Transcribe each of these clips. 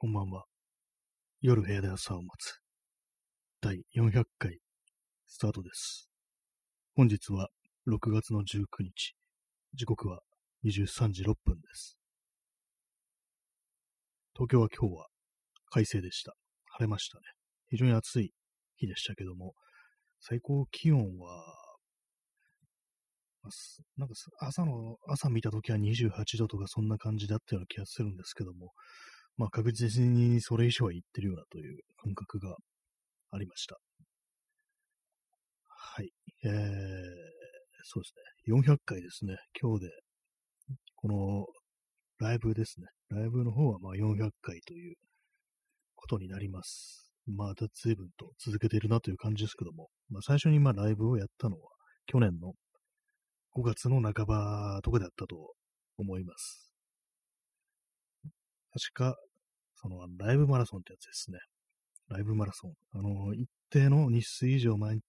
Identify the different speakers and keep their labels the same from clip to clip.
Speaker 1: こんばんは。夜部屋で朝を待つ。第400回スタートです。本日は6月の19日。時刻は23時6分です。東京は今日は快晴でした。晴れましたね。非常に暑い日でしたけども、最高気温は、なんか朝の、朝見たときは28度とかそんな感じだったような気がするんですけども、まあ確実にそれ以上は言ってるようなという感覚がありました。はい。えー、そうですね。400回ですね。今日で、このライブですね。ライブの方はまあ400回ということになります。まあ、随分と続けているなという感じですけども、まあ最初にまあライブをやったのは去年の5月の半ばとかだったと思います。確か、そのライブマラソンってやつですね。ライブマラソン。あの、一定の日数以上前に、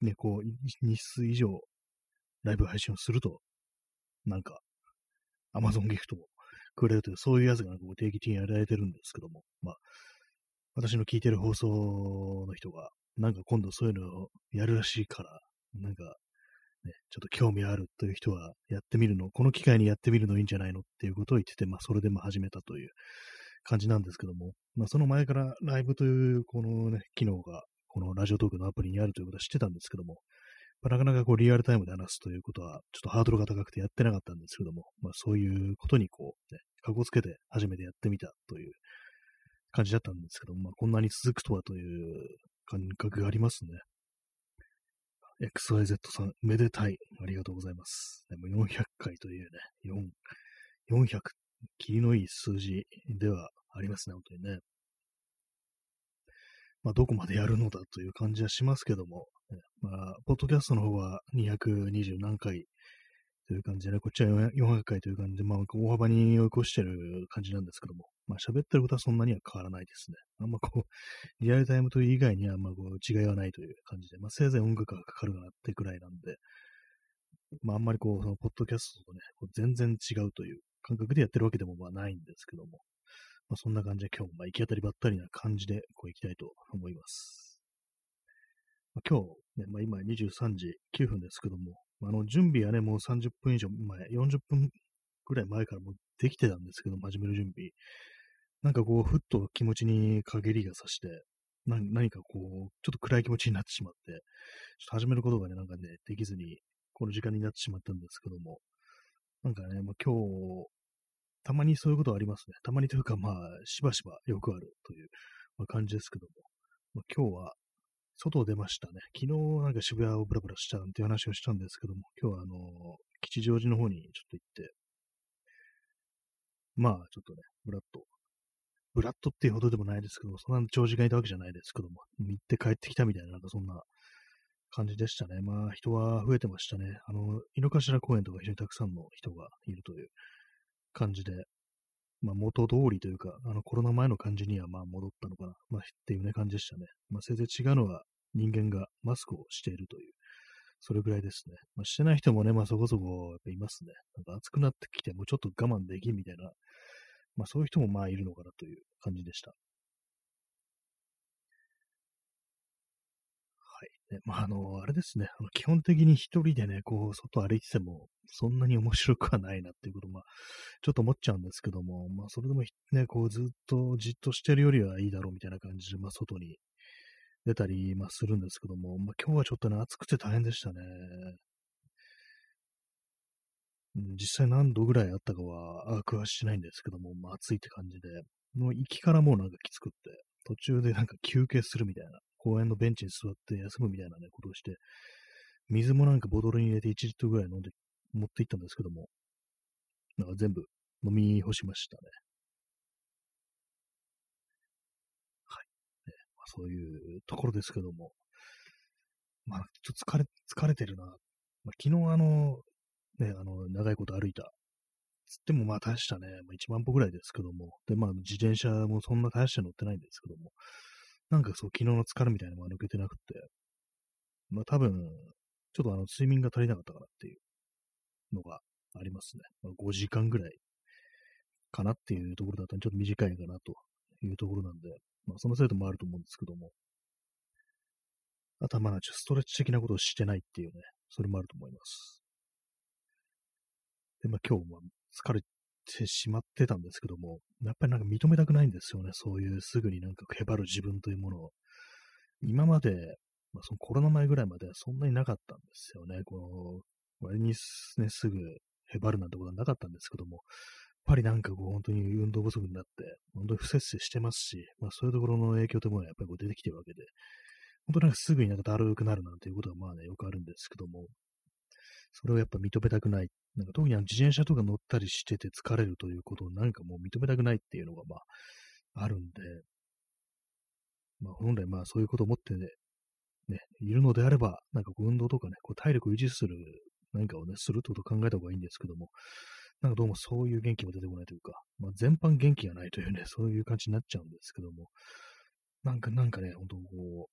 Speaker 1: ね、こう、日数以上ライブ配信をすると、なんか、アマゾンギフトをくれるという、そういうやつが定期的にやられてるんですけども、まあ、私の聞いてる放送の人が、なんか今度そういうのをやるらしいから、なんか、ね、ちょっと興味あるという人はやってみるの、この機会にやってみるのいいんじゃないのっていうことを言ってて、まあ、それでまあ始めたという感じなんですけども、まあ、その前からライブというこのね、機能が、このラジオトークのアプリにあるということは知ってたんですけども、まなかなかこうリアルタイムで話すということは、ちょっとハードルが高くてやってなかったんですけども、まあそういうことにこう、ね、かこつけて初めてやってみたという感じだったんですけども、まあこんなに続くとはという感覚がありますね。XYZ さん、めでたい。ありがとうございます。でも400回というね、4、400、切りのいい数字ではありますね、本当にね。まあ、どこまでやるのだという感じはしますけども、まあ、ポッドキャストの方は220何回という感じでね、こっちは400回という感じで、まあ、大幅に追い越してる感じなんですけども、まあ、喋ってることはそんなには変わらないですね。あんまこう、リアルタイムという以外には、まあ、こう、違いはないという感じで、まあ、せいぜい音楽がかかるなってくらいなんで、まあ、あんまりこう、その、ポッドキャストとね、こう全然違うという感覚でやってるわけでもまあないんですけども、まあ、そんな感じで今日もまあ行き当たりばったりな感じでこう行きたいと思います。まあ、今日、ね、まあ、今23時9分ですけども、あ、の準備はね、もう30分以上前、40分ぐらい前からもうできてたんですけど、真面目な準備。なんかこう、ふっと気持ちに陰りがさして、何かこう、ちょっと暗い気持ちになってしまって、ちょっと始めることがね、なんかね、できずに、この時間になってしまったんですけども、なんかね、まあ、今日、たまにそういうことはありますね。たまにというか、まあ、しばしばよくあるという、まあ、感じですけども、まあ、今日は外を出ましたね。昨日なんか渋谷をブラブラしたなんていう話をしたんですけども、今日はあの、吉祥寺の方にちょっと行って、まあ、ちょっとね、ブラッと、ブラッとっていうほどでもないですけども、そんな長時間いたわけじゃないですけども、行って帰ってきたみたいな、なんかそんな感じでしたね。まあ、人は増えてましたね。あの、井の頭公園とか非常にたくさんの人がいるという感じで、まあ、元通りというか、あの、コロナ前の感じには、まあ、戻ったのかな、まあ、っていうね、感じでしたね。まあ、せいぜい違うのは、人間がマスクをしているという、それぐらいですね。まあ、してない人もね、まあ、そこそこ、やっぱいますね。なんか暑くなってきて、もうちょっと我慢できんみたいな、まあ、そういう人もまあ、いるのかなという感じでした。はい。ね、まあ、あの、あれですね。あの基本的に一人でね、こう、外歩いてても、そんなに面白くはないなっていうこと、まあ、ちょっと思っちゃうんですけども、まあ、それでもね、こう、ずっとじっとしてるよりはいいだろうみたいな感じで、まあ、外に出たり、まあ、するんですけども、まあ、今日はちょっとね、暑くて大変でしたね。実際何度ぐらいあったかは、把握はしないんですけども、まあ、暑いって感じで、もう行きからもうなんかきつくって、途中でなんか休憩するみたいな、公園のベンチに座って休むみたいなね、ことをして、水もなんかボトルに入れて1リットルぐらい飲んで、持って行ったんですけども、なんか全部飲み干しましたね。はい。ねまあ、そういうところですけども、まあ、ちょっと疲れ、疲れてるな。まあ、昨日あの、ね、あの、長いこと歩いた。つってもまあ大したね、まあ、1万歩ぐらいですけども、で、まあ自転車もそんな大して乗ってないんですけども、なんかそう昨日の疲れみたいなのが抜けてなくて、まあ多分、ちょっとあの睡眠が足りなかったかなっていうのがありますね。まあ、5時間ぐらいかなっていうところだったらちょっと短いかなというところなんで、まあ、そのせいでもあると思うんですけども、あとはまあ、ストレッチ的なことをしてないっていうね、それもあると思います。で、まあ今日も疲れてしまってたんですけども、やっぱりなんか認めたくないんですよね。そういうすぐになんかへばる自分というものを。今まで、まあそのコロナ前ぐらいまではそんなになかったんですよね。この、割にね、すぐへばるなんてことはなかったんですけども、やっぱりなんかこう本当に運動不足になって、本当に不節制してますし、まあそういうところの影響というものはやっぱりこう出てきてるわけで、本当なんかすぐになんかだるくなるなんていうことはまあね、よくあるんですけども、それをやっぱ認めたくない。なんか特にあの自転車とか乗ったりしてて疲れるということをなんかもう認めたくないっていうのがまああるんで、まあ本来まあそういうことを思ってね、ね、いるのであれば、なんかこう運動とかね、こう体力を維持する何かをね、するってことを考えた方がいいんですけども、なんかどうもそういう元気も出てこないというか、まあ全般元気がないというね、そういう感じになっちゃうんですけども、なんかなんかね、本当こ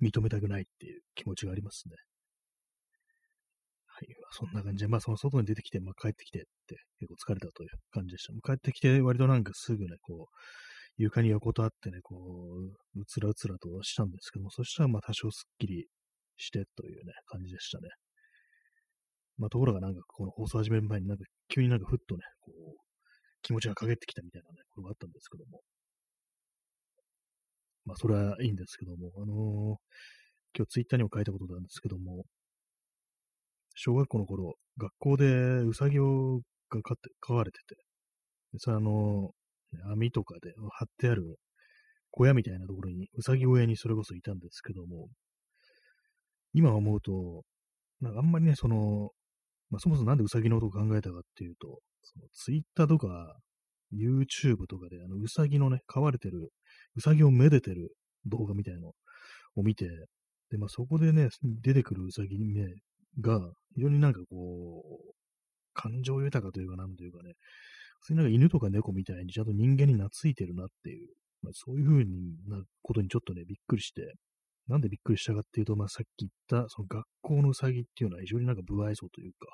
Speaker 1: う、認めたくないっていう気持ちがありますね。い。そんな感じで、まあその外に出てきて、まあ帰ってきてって結構疲れたという感じでした。帰ってきて割となんかすぐね、こう、床に横たわってね、こう、うつらうつらとしたんですけども、そしたらまあ多少スッキリしてというね、感じでしたね。まあところがなんかこの放送始める前になんか急になんかふっとね、こう、気持ちがかけってきたみたいなね、ことがあったんですけども。まあそれはいいんですけども、あのー、今日ツイッターにも書いたことなんですけども、小学校の頃、学校でウサギをが飼って、飼われてて、でさ、あの、網とかで貼ってある小屋みたいなところに、うさぎ小屋にそれこそいたんですけども、今思うと、なんかあんまりね、その、まあ、そもそもなんでうさぎのことを考えたかっていうと、そのツイッターとか YouTube とかで、あの、うさぎのね、飼われてる、うさぎをめでてる動画みたいのを見て、で、まあ、そこでね、出てくるうさぎね、が、非常になんかこう、感情豊かというか、なんというかね、普通になんか犬とか猫みたいにちゃんと人間に懐いてるなっていう、まあ、そういう風なことにちょっとね、びっくりして、なんでびっくりしたかっていうと、まあ、さっき言った、その学校のうさぎっていうのは非常になんか不愛想というか、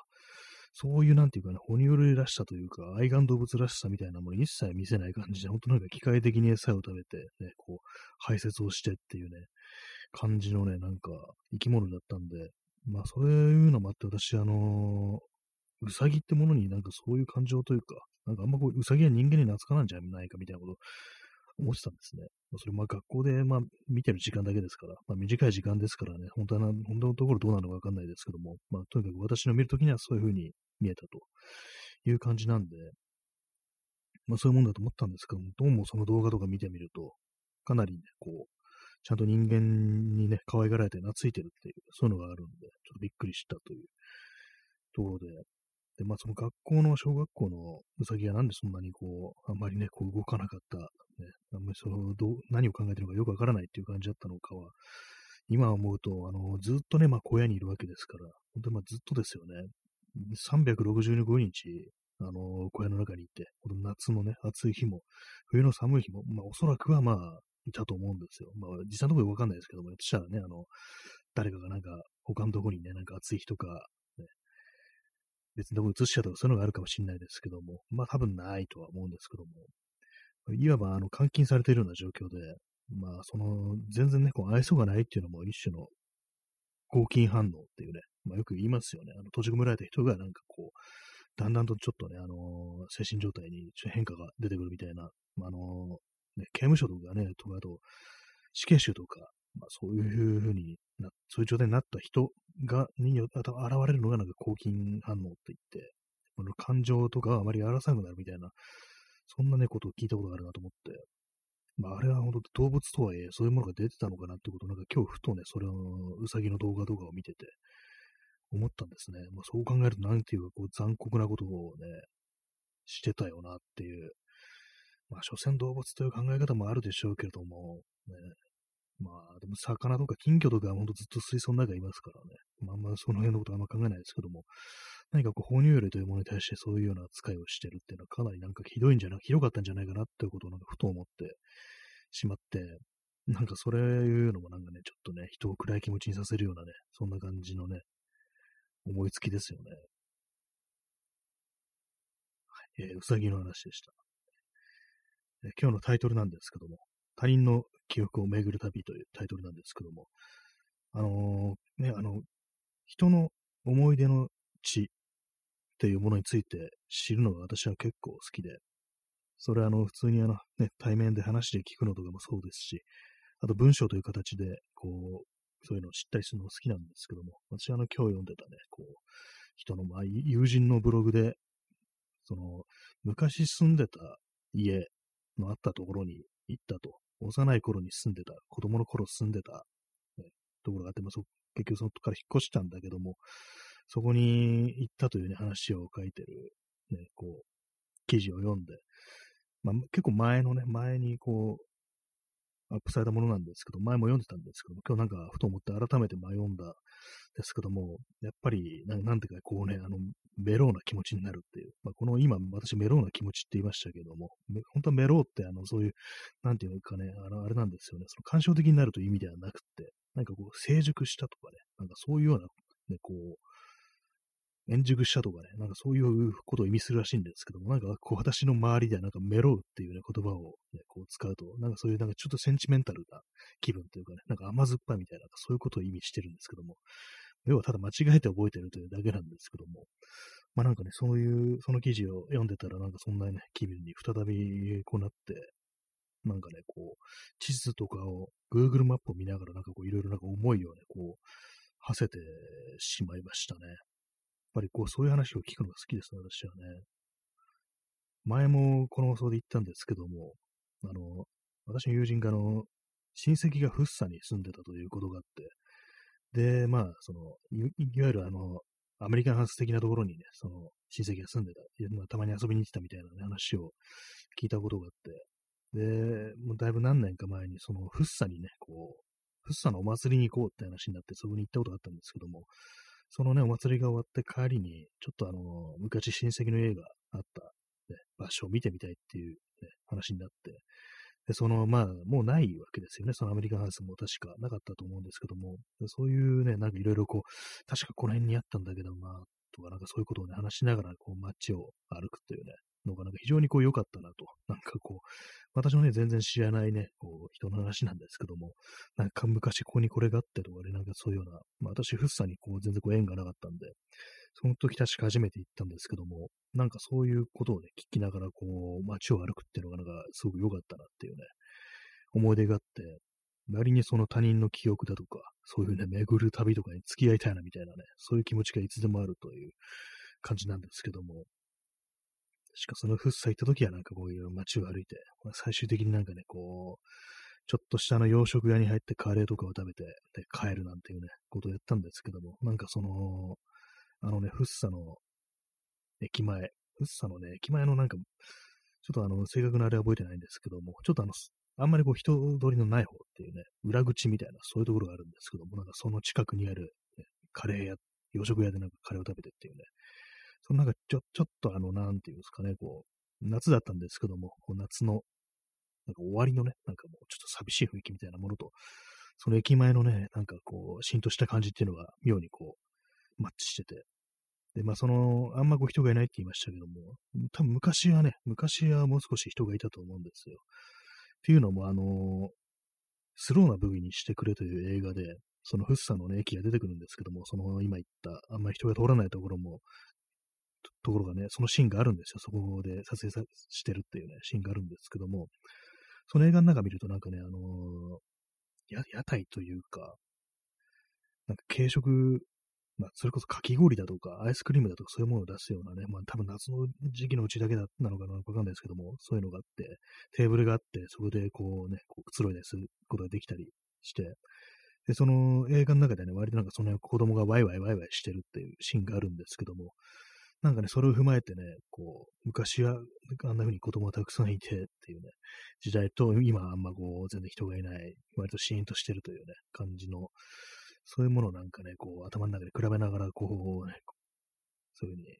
Speaker 1: そういうなんていうかね、哺乳類らしさというか、愛玩動物らしさみたいなもの一切見せない感じで、本当なんか機械的に餌を食べて、ね、こう、排泄をしてっていうね、感じのね、なんか生き物だったんで、まあ、そういうのもあって、私、あのうさぎってものになんかそういう感情というか、なんかあんまこう、うさぎは人間に懐かなんじゃないかみたいなこと思ってたんですね。まあ、それまあ学校でまあ見てる時間だけですから、まあ短い時間ですからね、本当は、本当のところどうなのかわかんないですけども、まあとにかく私の見るときにはそういうふうに見えたという感じなんで、まあそういうもんだと思ったんですけども、どうもその動画とか見てみると、かなりね、こう、ちゃんと人間にね、可愛がられて懐いてるっていう、そういうのがあるんで、ちょっとびっくりしたというところで、で、まあその学校の小学校のうさぎはなんでそんなにこう、あんまりね、こう動かなかった、ね、あんまりそのどう、何を考えてるのかよくわからないっていう感じだったのかは、今思うと、あの、ずっとね、まあ小屋にいるわけですから、本当にまあずっとですよね。365日、あの、小屋の中にいて、この夏のね、暑い日も、冬の寒い日も、まあおそらくはまあ、いたと思うんですよ。まあ実際のところわかんないですけども、そしたらね、あの、誰かがなんか、他のところにね、なんか暑い日とか、別にどころに移しちゃとかそういうのがあるかもしれないですけども、まあ多分ないとは思うんですけども、いわばあの監禁されているような状況で、まあその、全然ね、こう愛想がないっていうのも一種の抗菌反応っていうね、まあよく言いますよね。あの閉じ込められた人がなんかこう、だんだんとちょっとね、あのー、精神状態に変化が出てくるみたいな、まあ、の、ね、刑務所とかね、とかあと、死刑囚とか、まあ、そういうふうにな、そういう状態になった人が、に現れるのがなんか抗菌反応って言って、この感情とかあまり荒さなくなるみたいな、そんなね、ことを聞いたことがあるなと思って、まあ、あれは本当動物とはいえ、そういうものが出てたのかなってことを、なんか今日ふとね、それを、うさぎの動画とかを見てて、思ったんですね。まあ、そう考えると、なんていうか、こう、残酷なことをね、してたよなっていう。まあ、所詮動物という考え方もあるでしょうけれども、ね、まあ、でも魚とか金魚とかほんとずっと水槽の中にいますからね。まあ、あんまその辺のことはあんま考えないですけども、何かこう、哺乳類というものに対してそういうような扱いをしてるっていうのはかなりなんかひどいんじゃな、ひどかったんじゃないかなっていうことをなんかふと思ってしまって、なんかそれいうのもなんかね、ちょっとね、人を暗い気持ちにさせるようなね、そんな感じのね、思いつきですよね。はい、えー、うさぎの話でした。今日のタイトルなんですけども、他人の記憶を巡る旅というタイトルなんですけども、あのー、ね、あの、人の思い出の地っていうものについて知るのが私は結構好きで、それはあの、普通にあの、ね、対面で話で聞くのとかもそうですし、あと文章という形で、こう、そういうのを知ったりするの好きなんですけども、私はあの、今日読んでたね、こう、人の、まあ、友人のブログで、その、昔住んでた家のあったところに行ったと。幼い頃に住んでた、子供の頃住んでた、ね、ところがあって、まあ、そ結局そこから引っ越したんだけども、そこに行ったというね、話を書いてる、ね、こう、記事を読んで、まあ、結構前のね、前にこう、アップされたものなんですけど、前も読んでたんですけど、今日なんかふと思って改めて読んだですけども、やっぱりな、なんていうかこうね、あの、メローな気持ちになるっていう。まあ、この今、私メローな気持ちって言いましたけども、本当はメローってあの、そういう、なんていうかね、あの、あれなんですよね、その感傷的になるという意味ではなくて、なんかこう、成熟したとかね、なんかそういうような、ね、こう、円熟したとかね、なんかそういうことを意味するらしいんですけども、なんかこう私の周りではなんかメロウっていうね言葉を、ね、こう使うと、なんかそういうなんかちょっとセンチメンタルな気分というかね、なんか甘酸っぱいみたいな、そういうことを意味してるんですけども、要はただ間違えて覚えてるというだけなんですけども、まあなんかね、そういう、その記事を読んでたらなんかそんなね、気分に再びこうなって、なんかね、こう、地図とかを、Google マップを見ながらなんかこういろいろなんか思いをね、こう、馳せてしまいましたね。ぱりこう、そういう話を聞くのが好きです、私はね。前もこの放送で言ったんですけども、あの、私の友人があの、親戚がフッサに住んでたということがあって、で、まあ、その、いわゆるあの、アメリカンハウス的なところにね、その、親戚が住んでた、たまに遊びに行ってたみたいな、ね、話を聞いたことがあって、で、もうだいぶ何年か前に、その、フッサにね、こう、フッサのお祭りに行こうって話になって、そこに行ったことがあったんですけども、そのね、お祭りが終わって帰りに、ちょっとあの、昔親戚の家があった、ね、場所を見てみたいっていう、ね、話になって、で、その、まあ、もうないわけですよね。そのアメリカンハウスも確かなかったと思うんですけども、そういうね、なんかいろいろこう、確かこの辺にあったんだけど、な、とか、なんかそういうことをね、話しながら、こう、街を歩くというね、のが、なんか非常にこう良かったなと。なんかこう、私もね、全然知らないね、こう、人の話なんですけども、なんか昔ここにこれがあってとかね、なんかそういうような、まあ私、フッサにこう、全然こう縁がなかったんで、その時確か初めて行ったんですけども、なんかそういうことをね、聞きながらこう、街を歩くっていうのがなんかすごく良かったなっていうね、思い出があって、周にその他人の記憶だとか、そういうね、巡る旅とかに付き合いたいなみたいなね、そういう気持ちがいつでもあるという感じなんですけども、しかそのフッサ行った時はなんかこういう街を歩いて、最終的になんかね、こう、ちょっとしたの洋食屋に入ってカレーとかを食べて、で、帰るなんていうね、ことをやったんですけども、なんかその、あのね、フッサの駅前、フッサのね、駅前のなんか、ちょっとあの、正確なあれは覚えてないんですけども、ちょっとあの、あんまりこう人通りのない方っていうね、裏口みたいな、そういうところがあるんですけども、なんかその近くにある、ね、カレー屋、洋食屋でなんかカレーを食べてっていうね、そのなんかちょ、ちょっとあの、なんていうんですかね、こう、夏だったんですけども、こう夏の、なんか終わりのね、なんかもうちょっと寂しい雰囲気みたいなものと、その駅前のね、なんかこう、しんとした感じっていうのが妙にこう、マッチしてて、で、まあその、あんまこう人がいないって言いましたけども、多分昔はね、昔はもう少し人がいたと思うんですよ。っていうのも、あのスローな部分にしてくれという映画で、そのフッサのね、駅が出てくるんですけども、その今言った、あんまり人が通らないところもところがね、そのシーンがあるんですよ。そこで撮影さしてるっていうね、シーンがあるんですけども、その映画の中見るとなんかね、あのー、屋台というか、なんか軽食、まあ、それこそかき氷だとか、アイスクリームだとか、そういうものを出すようなね、まあ、多分夏の時期のうちだけだなのかなわかんないですけども、そういうのがあって、テーブルがあって、そこでこうね、こうくつろいですることができたりして、で、その映画の中でね、割となんかその子供がワイワイワイワイしてるっていうシーンがあるんですけども、なんかね、それを踏まえてね、こう、昔はあんな風に子供がたくさんいてっていうね、時代と、今あんまこう、全然人がいない、割とシーンとしてるというね、感じの、そういうものをなんかね、こう、頭の中で比べながら、こう、ね、そういう風に、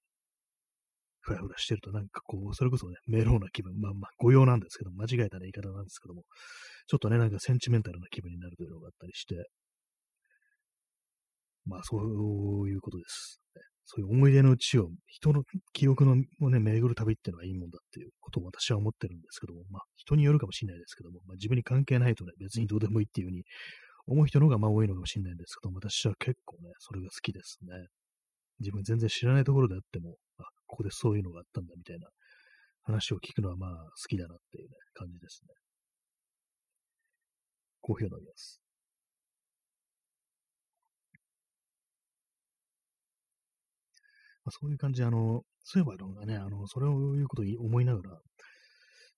Speaker 1: ふらふらしてると、なんかこう、それこそね、メローな気分、まあまあ、御用なんですけど、間違えた、ね、言い方なんですけども、ちょっとね、なんかセンチメンタルな気分になるというのがあったりして、まあ、そういうことです。そういう思い出の地を、人の記憶のをね、巡る旅っていうのはいいもんだっていうことを私は思ってるんですけども、まあ、人によるかもしれないですけども、まあ、自分に関係ないとね、別にどうでもいいっていうふうに思う人の方がまあ多いのかもしれないんですけども、私は結構ね、それが好きですね。自分全然知らないところであっても、あ、ここでそういうのがあったんだみたいな話を聞くのはまあ好きだなっていうね、感じですね。コーヒーを飲みます。まあ、そういう感じで、あの、そういえばのがね、あの、それを言うことを思いながら、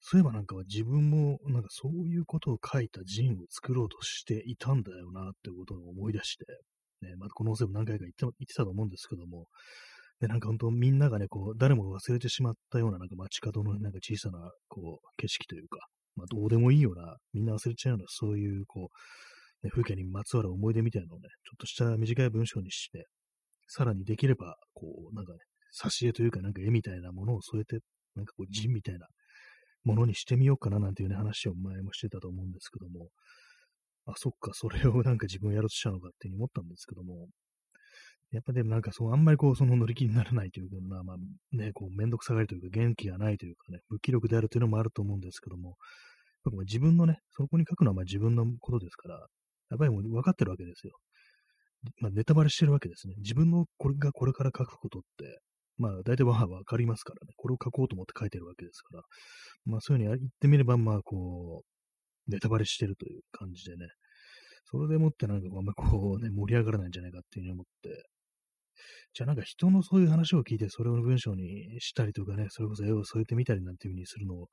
Speaker 1: そういえばなんかは自分もなんかそういうことを書いたジンを作ろうとしていたんだよなってことを思い出して、ね、またこの音声も何回か言って言ってたと思うんですけども、で、なんか本当みんながね、こう、誰も忘れてしまったようななんか街角のなんか小さなこう、景色というか、まあどうでもいいような、みんな忘れちゃうような、そういうこう、ね、風景にまつわる思い出みたいなのをね、ちょっとした短い文章にして、さらにできれば、こう、なんかね、挿絵というかなんか絵みたいなものを添えて、なんかこう、字みたいなものにしてみようかななんていうね、話を前もしてたと思うんですけども、あ、そっか、それをなんか自分やろうとしたのかっていうふうに思ったんですけども、やっぱでもなんかそう、あんまりこう、その乗り気にならないというか、まあまあね、こう、めんどくさがりというか、元気がないというかね、無気力であるというのもあると思うんですけども、自分のね、そこに書くのはまあ自分のことですから、やっぱりもう分かってるわけですよ。まあ、ネタバレしてるわけですね。自分のこれがこれから書くことって、まあ、大体は分かりますからね。これを書こうと思って書いてるわけですから。まあ、そういうふうに言ってみれば、まあ、こう、ネタバレしてるという感じでね。それでもってなんか、あんまこうね、盛り上がらないんじゃないかっていうふうに思って、じゃあなんか人のそういう話を聞いて、それを文章にしたりとかね、それこそ絵を添えてみたりなんていうふうにするのを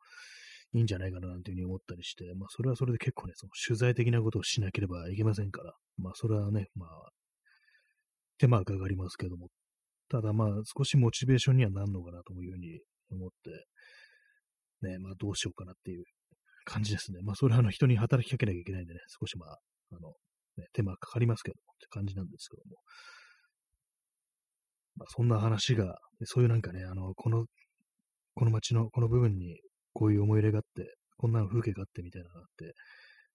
Speaker 1: いいんじゃないかななんていうふうに思ったりして、まあそれはそれで結構ね、その取材的なことをしなければいけませんから、まあそれはね、まあ手間がかかりますけども、ただまあ少しモチベーションにはなるのかなというふうに思って、ね、まあどうしようかなっていう感じですね。まあそれはあの人に働きかけなきゃいけないんでね、少しまあ、あの、ね、手間かかりますけどもって感じなんですけども。まあそんな話が、そういうなんかね、あの、この、この街のこの部分にこういう思い入れがあって、こんなの風景があってみたいなのがあって、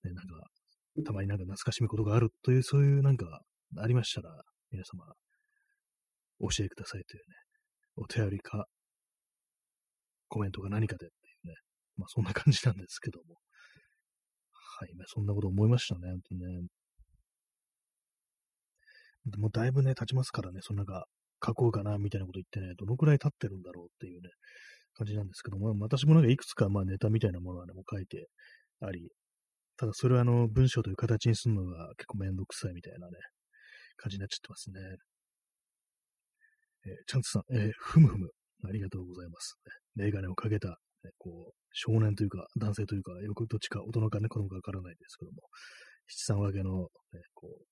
Speaker 1: ね、なんか、たまになんか懐かしむことがあるという、そういうなんか、ありましたら、皆様、教えくださいというね、お便りか、コメントが何かでっていうね、まあそんな感じなんですけども。はい、まあ、そんなこと思いましたね、本当にね。でもだいぶね、経ちますからね、そのなんか、書こうかな、みたいなこと言ってね、どのくらい経ってるんだろうっていうね、感じなんですけども、私もなんかいくつかまあネタみたいなものはね、もう書いてあり、ただそれはあの文章という形にするのが結構めんどくさいみたいなね、感じになっちゃってますね。えー、チャンツさん、えー、ふむふむ、ありがとうございます。ね、メガネをかけた、ね、こう、少年というか、男性というか、よくどっちか、大人かね、子供かわからないですけども、七三分けの、ね、こう、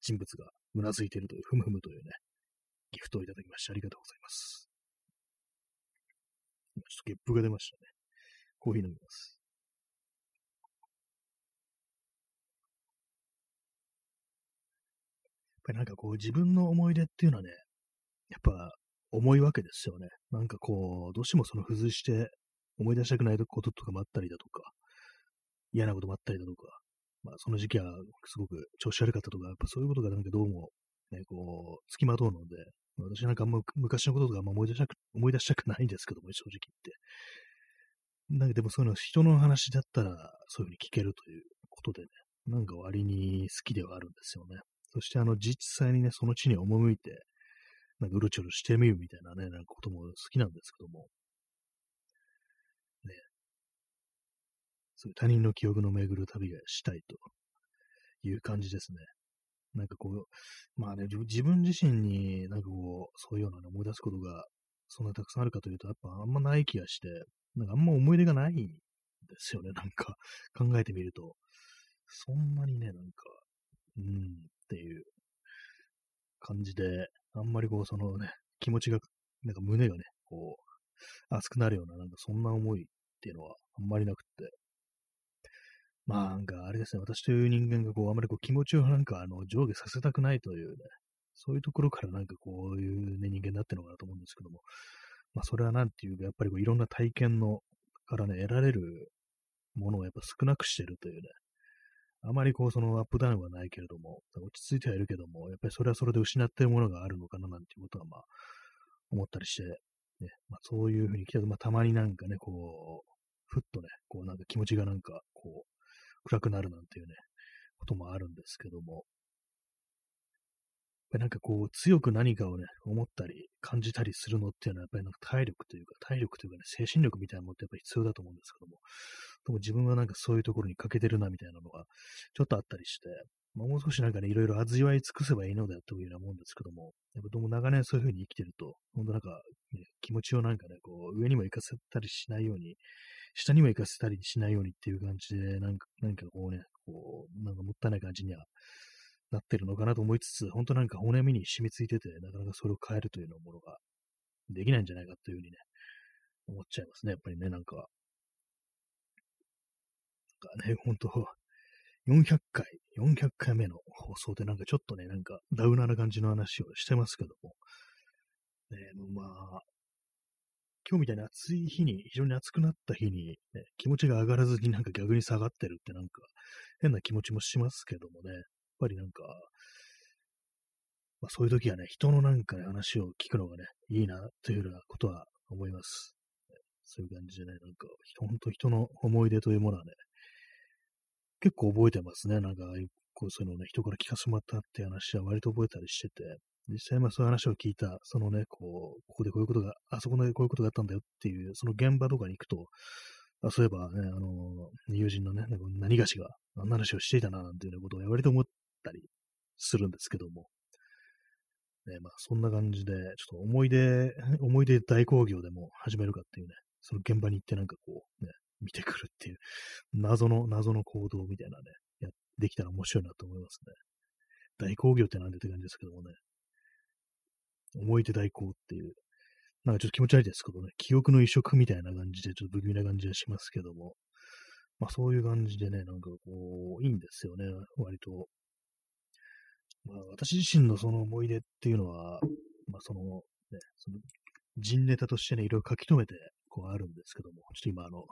Speaker 1: 人物がうなずいているという、ふむふむというね、ギフトをいただきまして、ありがとうございます。ちょっとゲップが出ましたね。コーヒー飲みます。やっぱりなんかこう自分の思い出っていうのはね、やっぱ重いわけですよね。なんかこう、どうしてもその付随して思い出したくないこととかもあったりだとか、嫌なこともあったりだとか、まあその時期はすごく調子悪かったとか、やっぱそういうことがなんかどうもね、こう、付きまとうので、私なんかあんま昔のこととかあ思い出したく、思い出したくないんですけども、正直言って。なんかでもそういうの人の話だったらそういうふうに聞けるということでね、なんか割に好きではあるんですよね。そしてあの実際にね、その地に赴いて、なんかうろちょろしてみるみたいなね、なんかことも好きなんですけども。ね。そういう他人の記憶の巡る旅がしたいという感じですね。なんかこう、まあね、自分自身になんかこう、そういうようなの思い出すことが、そんなにたくさんあるかというと、やっぱあんまない気がして、なんかあんま思い出がないんですよね、なんか考えてみると。そんなにね、なんか、うん、っていう感じで、あんまりこう、そのね、気持ちが、なんか胸がね、こう、熱くなるような、なんかそんな思いっていうのはあんまりなくって、まあ、なんか、あれですね、私という人間が、こう、あまりこう気持ちをなんか、あの、上下させたくないというね、そういうところからなんかこういうね、人間になってるのかなと思うんですけども、まあ、それはなんていうか、やっぱりこういろんな体験の、からね、得られるものをやっぱ少なくしてるというね、あまりこう、そのアップダウンはないけれども、落ち着いてはいるけども、やっぱりそれはそれで失ってるものがあるのかななんていうことは、まあ、思ったりして、ね、まあ、そういうふうに来たと、まあ、たまになんかね、こう、ふっとね、こうなんか気持ちがなんか、こう、暗くなるなんていうね、こともあるんですけども、なんかこう、強く何かをね、思ったり、感じたりするのっていうのは、やっぱりなんか体力というか、体力というかね、精神力みたいなものってやっぱり必要だと思うんですけども、でも自分はなんかそういうところに欠けてるなみたいなのが、ちょっとあったりして、まあ、もう少しなんかね、いろいろ味わい尽くせばいいのだというようなもんですけども、やっぱどうも長年そういうふうに生きてると、本当なんか、ね、気持ちをなんかね、こう、上にも行かせたりしないように、下にも行かせたりしないようにっていう感じで、なんか、なんかこうね、こう、なんかもったいない感じにはなってるのかなと思いつつ、本当なんか骨身に染みついてて、なかなかそれを変えるというようなものができないんじゃないかというふうにね、思っちゃいますね。やっぱりね、なんか、なんかね、本当400回、400回目の放送でなんかちょっとね、なんかダウナーな感じの話をしてますけども、ね、まあ、今日みたいに暑い日に、非常に暑くなった日に、ね、気持ちが上がらずになんか逆に下がってるってなんか変な気持ちもしますけどもね、やっぱりなんか、まあ、そういう時はね、人のなんかね、話を聞くのがね、いいな、というようなことは思います。そういう感じでね、なんか、本当人の思い出というものはね、結構覚えてますね。なんか、こうそういうのをね、人から聞かせてもらったって話は割と覚えたりしてて、実際まあそういう話を聞いた、そのね、こう、ここでこういうことが、あそこでこういうことがあったんだよっていう、その現場とかに行くと、あそういえばね、あの、友人のね、何がしが、あんな話をしていたな、なんていうようなことを割と思ったりするんですけども。ね、まあそんな感じで、ちょっと思い出、思い出大工業でも始めるかっていうね、その現場に行ってなんかこう、ね、見てくるっていう、謎の、謎の行動みたいなね、や、できたら面白いなと思いますね。大工業ってなんでって感じですけどもね。思い出大工っていう、なんかちょっと気持ち悪いですけどね、記憶の移植みたいな感じで、ちょっと不気味な感じはしますけども、まあそういう感じでね、なんかこう、いいんですよね、割と。まあ、私自身のその思い出っていうのは、まあ、その、ね、その、人ネタとしてね、いろいろ書き留めて、こうあるんですけども、ちょっと今、あの、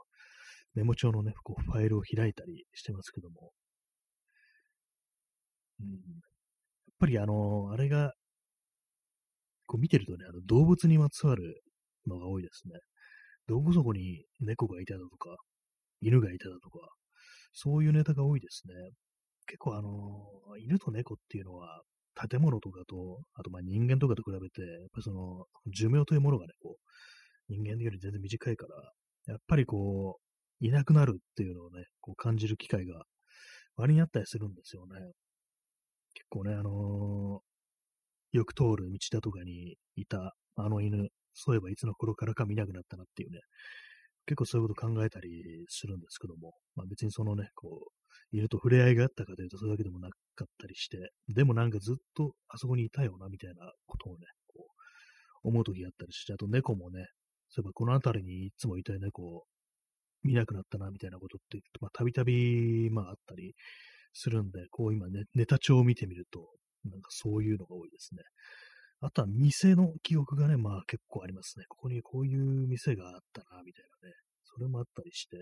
Speaker 1: メモ帳のね、こう、ファイルを開いたりしてますけども、うん、やっぱりあの、あれが、こう見てるとね、あの動物にまつわるのが多いですね。どこそこに猫がいただとか、犬がいただとか、そういうネタが多いですね。結構あの、犬と猫っていうのは、建物とかと、あとまあ人間とかと比べて、やっぱりその、寿命というものがね、こう、人間より全然短いから、やっぱりこう、いなくなるっていうのをね、こう感じる機会が割にあったりするんですよね。結構ね、あの、よく通る道だとかにいたあの犬、そういえばいつの頃からか見なくなったなっていうね、結構そういうこと考えたりするんですけども、まあ別にそのね、こう、犬と触れ合いがあったかというと、それだけでもなかったりして、でもなんかずっとあそこにいたよな、みたいなことをね、こう、思う時があったりして、あと猫もね、そういえばこの辺りにいつもいた猫を見なくなったな、みたいなことって、まあ、たびたび、まあ、あったりするんで、こう今ね、ネタ帳を見てみると、なんかそういうのが多いですね。あとは店の記憶がね、まあ結構ありますね。ここにこういう店があったな、みたいなね。それもあったりして、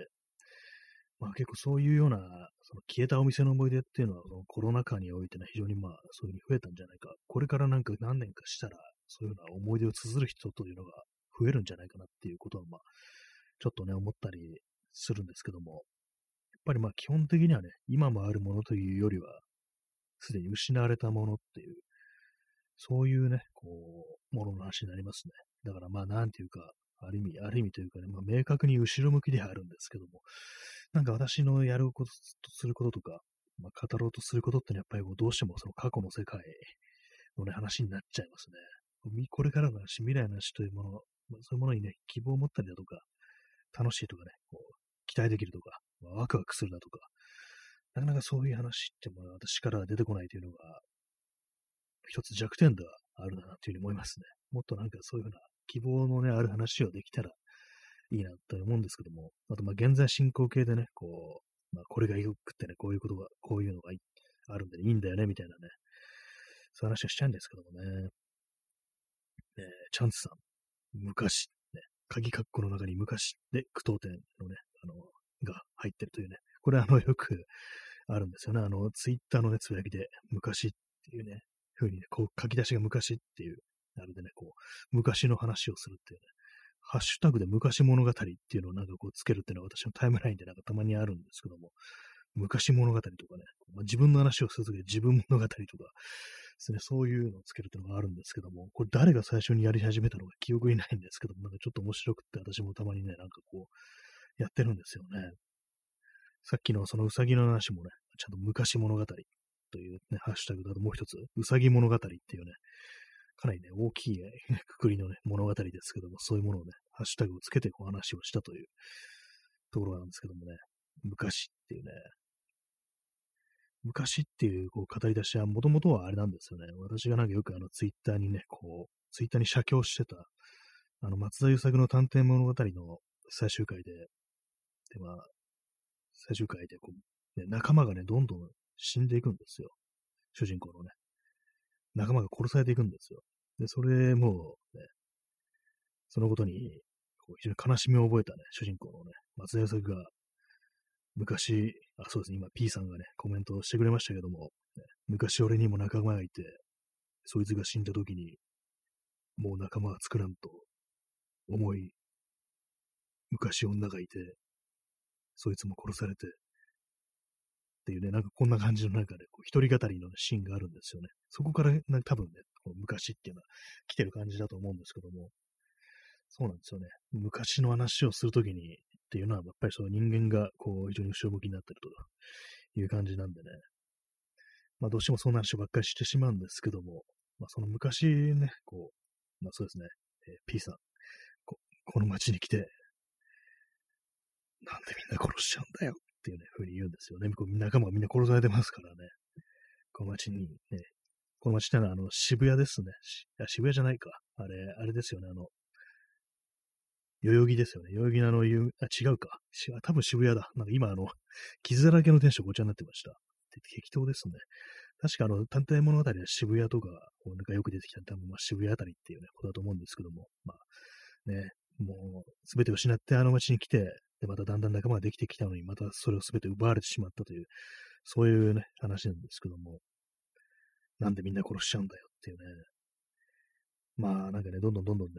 Speaker 1: まあ結構そういうような、その消えたお店の思い出っていうのは、そのコロナ禍においてね、非常にまあそういうふうに増えたんじゃないか。これからなんか何年かしたら、そういうような思い出を綴る人というのが増えるんじゃないかなっていうことは、まあ、ちょっとね、思ったりするんですけども、やっぱりまあ基本的にはね、今もあるものというよりは、すでに失われたものっていう、そういうね、こう、ものの話になりますね。だからまあ、なんていうか、ある意味、ある意味というかね、まあ、明確に後ろ向きではあるんですけども、なんか私のやることとすることとか、まあ、語ろうとすることってのはやっぱりこうどうしてもその過去の世界のね、話になっちゃいますね。これからの話、未来の話というもの、まあ、そういうものにね、希望を持ったりだとか、楽しいとかね、こう期待できるとか、まあ、ワクワクするだとか、なかなかそういう話っても私からは出てこないというのが、一つ弱点ではあるなというふうに思いますね。もっとなんかそういうふうな希望のね、ある話をできたらいいなと思うんですけども、あと、まあ、現在進行形でね、こう、まあ、これがよくってね、こういうことが、こういうのがあるんで、ね、いいんだよね、みたいなね、そういう話をしちゃうんですけどもね。ねチャンスさん、昔、ね、鍵括弧の中に昔で句読点のね、あの、が入ってるというね、これあの、よく、あるんですよね。あの、ツイッターのね、つぶやきで、昔っていうね、ふうにね、こう書き出しが昔っていう、あれでね、こう、昔の話をするっていうね、ハッシュタグで昔物語っていうのをなんかこうつけるっていうのは私のタイムラインでなんかたまにあるんですけども、昔物語とかね、まあ、自分の話をするとき自分物語とかですね、そういうのをつけるっていうのがあるんですけども、これ誰が最初にやり始めたのか記憶にないんですけども、なんかちょっと面白くって私もたまにね、なんかこう、やってるんですよね。さっきのそのうさぎの話もね、ちゃんと昔物語というね、ハッシュタグだともう一つ、うさぎ物語っていうね、かなりね、大きい、くくりのね、物語ですけども、そういうものをね、ハッシュタグをつけてお話をしたというところなんですけどもね、昔っていうね、昔っていうこう語り出しはもともとはあれなんですよね。私がなんかよくあのツイッターにね、こう、ツイッターに写経してた、あの松田優作の探偵物語の最終回で、で、まあ、最終回でこう、ね、仲間がね、どんどん死んでいくんですよ。主人公のね。仲間が殺されていくんですよ。で、それもね、そのことに、こう非常に悲しみを覚えたね、主人公のね、松田優作が、昔、あ、そうですね、今 P さんがね、コメントしてくれましたけども、ね、昔俺にも仲間がいて、そいつが死んだ時に、もう仲間は作らんと思い、昔女がいて、そいつも殺されて、っていうね、なんかこんな感じの中で、こう一人語りの、シーンがあるんですよね。そこから、多分ね、この昔っていうのは来てる感じだと思うんですけども、そうなんですよね。昔の話をするときにっていうのは、やっぱりその人間がこう非常に後ろ向きになってるという感じなんでね。まあどうしてもそんな話ばっかりしてしまうんですけども、まあその昔ね、こう、まあそうですね、えー、P さんこ、この街に来て、なんでみんな殺しちゃうんだよっていうね、風に言うんですよね。こう仲間がみんな殺されてますからね。この街にね、この街ってのはあの渋谷ですね。渋谷じゃないか。あれ、あれですよね。あの、代々木ですよね。代々木のあの、あ、違うか。多分渋谷だ。なんか今あの、傷だらけのテンションごちゃになってました。適当ですね。確かあの、探偵物語は渋谷とか、なんかよく出てきた多分まあ渋谷あたりっていうね、ことだと思うんですけども、まあ、ね、もう、すべてを失ってあの街に来て、で、まただんだん仲間ができてきたのに、またそれをすべて奪われてしまったという、そういうね、話なんですけども、なんでみんな殺しちゃうんだよっていうね。まあ、なんかね、どんどんどんどんね、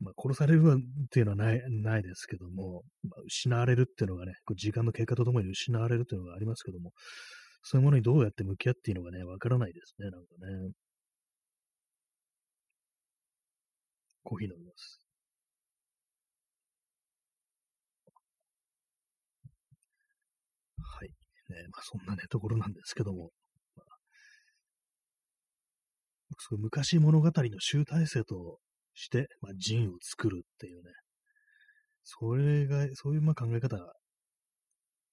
Speaker 1: まあ、殺されるっていうのはない、ないですけども、まあ、失われるっていうのがね、こう時間の経過とともに失われるっていうのがありますけども、そういうものにどうやって向き合っていいのかね、わからないですね、なんかね。コーヒー飲みます。はい。ね、まあそんなね、ところなんですけども、まあ、昔物語の集大成として、まあ、ジンを作るっていうね、それが、そういうま考え方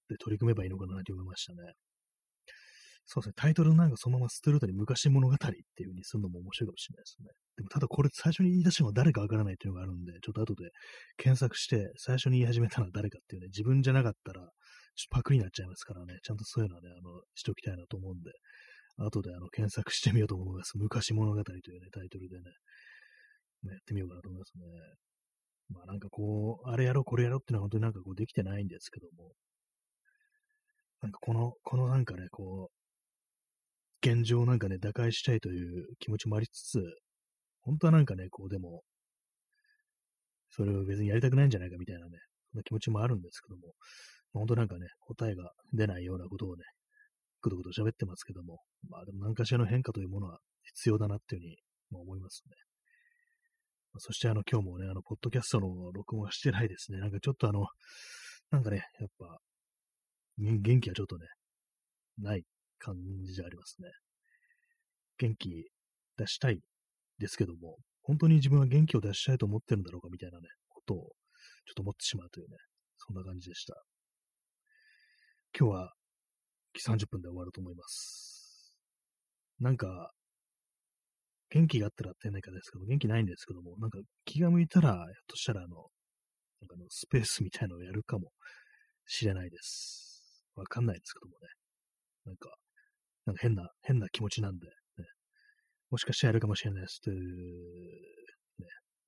Speaker 1: で取り組めばいいのかなと思いましたね。そうですね、タイトルなんかそのまま捨てるとに昔物語っていう風にするのも面白いかもしれないですね。でもただこれ最初に言い出したのは誰かわからないっていうのがあるんで、ちょっと後で検索して最初に言い始めたのは誰かっていうね、自分じゃなかったら、パクになっちゃいますからね、ちゃんとそういうのはね、あの、しておきたいなと思うんで、後であの検索してみようと思います。昔物語というね、タイトルでね、やってみようかなと思いますね。まあなんかこう、あれやろう、これやろうっていうのは本当になんかこうできてないんですけども、なんかこの、このなんかね、こう、現状をなんかね、打開したいという気持ちもありつつ、本当はなんかね、こうでも、それを別にやりたくないんじゃないかみたいなね、そんな気持ちもあるんですけども、本当なんかね、答えが出ないようなことをね、ぐどぐど喋ってますけども、まあでも何かしらの変化というものは必要だなっていうふうに、まあ、思いますね。そしてあの、今日もね、あの、ポッドキャストの録音はしてないですね。なんかちょっとあの、なんかね、やっぱ、元気はちょっとね、ない感じじゃありますね。元気出したいですけども、本当に自分は元気を出したいと思ってるんだろうかみたいなね、ことをちょっと思ってしまうというね、そんな感じでした。今日は30分で終わると思います。なんか、元気があったらってないかですけど、元気ないんですけども、なんか気が向いたら、ひょっとしたらあの、なんかのスペースみたいなのをやるかもしれないです。わかんないですけどもね。なんか、なんか変な、変な気持ちなんで、ね、もしかしてやるかもしれないですという、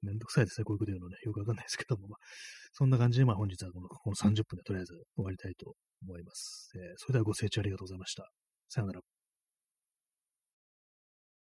Speaker 1: めんどくさいですね、こういうこと言うのね。よくわかんないですけども、まあ、そんな感じで、まあ本日はこのこの30分でとりあえず終わりたいと思います。えー、それではご清聴ありがとうございました。さよなら。